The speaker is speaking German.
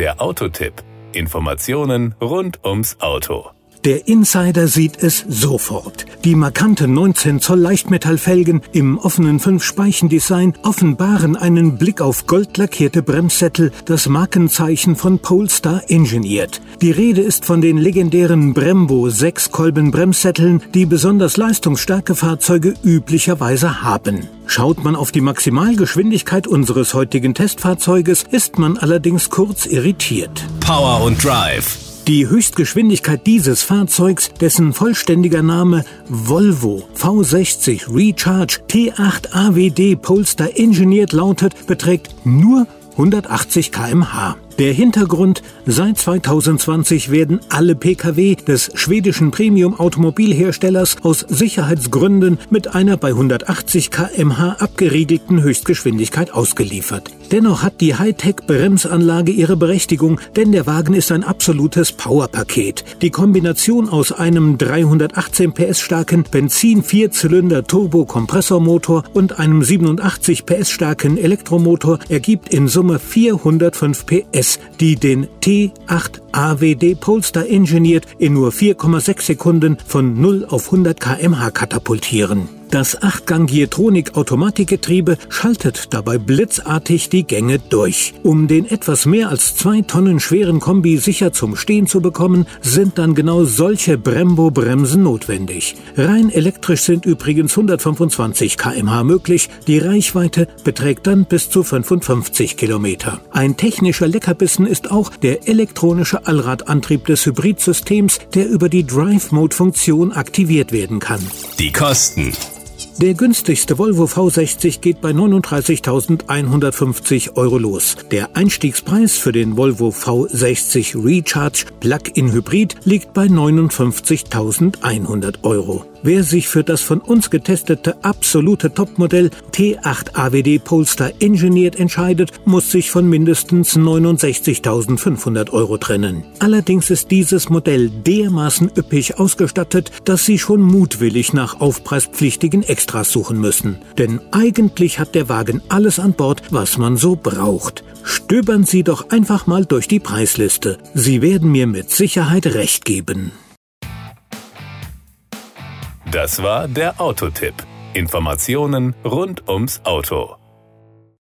Der Autotipp. Informationen rund ums Auto. Der Insider sieht es sofort. Die markanten 19 Zoll Leichtmetallfelgen im offenen 5-Speichen-Design offenbaren einen Blick auf goldlackierte Bremssättel, das Markenzeichen von Polestar Engineered. Die Rede ist von den legendären Brembo 6-Kolben Bremssätteln, die besonders leistungsstarke Fahrzeuge üblicherweise haben. Schaut man auf die Maximalgeschwindigkeit unseres heutigen Testfahrzeuges, ist man allerdings kurz irritiert. Power und Drive die Höchstgeschwindigkeit dieses Fahrzeugs, dessen vollständiger Name Volvo V60 Recharge T8 AWD Polestar Engineered lautet, beträgt nur 180 km/h. Der Hintergrund, seit 2020 werden alle Pkw des schwedischen Premium-Automobilherstellers aus Sicherheitsgründen mit einer bei 180 kmh abgeriegelten Höchstgeschwindigkeit ausgeliefert. Dennoch hat die Hightech-Bremsanlage ihre Berechtigung, denn der Wagen ist ein absolutes Powerpaket. Die Kombination aus einem 318 PS starken Benzin-Vierzylinder-Turbo-Kompressormotor und einem 87 PS starken Elektromotor ergibt in Summe 405 PS, die den T8 AWD Polestar Engineered in nur 4,6 Sekunden von 0 auf 100 kmh katapultieren. Das Achtgang-Getronik-Automatikgetriebe schaltet dabei blitzartig die Gänge durch. Um den etwas mehr als zwei Tonnen schweren Kombi sicher zum Stehen zu bekommen, sind dann genau solche Brembo-Bremsen notwendig. Rein elektrisch sind übrigens 125 kmh möglich, die Reichweite beträgt dann bis zu 55 Kilometer. Ein technischer Leckerbissen ist auch der elektronische Allradantrieb des Hybridsystems, der über die Drive-Mode-Funktion aktiviert werden kann. Die Kosten. Der günstigste Volvo V60 geht bei 39.150 Euro los. Der Einstiegspreis für den Volvo V60 Recharge Plug-in Hybrid liegt bei 59.100 Euro. Wer sich für das von uns getestete absolute Topmodell T8 AWD Polestar Engineered entscheidet, muss sich von mindestens 69.500 Euro trennen. Allerdings ist dieses Modell dermaßen üppig ausgestattet, dass Sie schon mutwillig nach aufpreispflichtigen Extras suchen müssen. Denn eigentlich hat der Wagen alles an Bord, was man so braucht. Stöbern Sie doch einfach mal durch die Preisliste. Sie werden mir mit Sicherheit recht geben. Das war der Autotipp. Informationen rund ums Auto.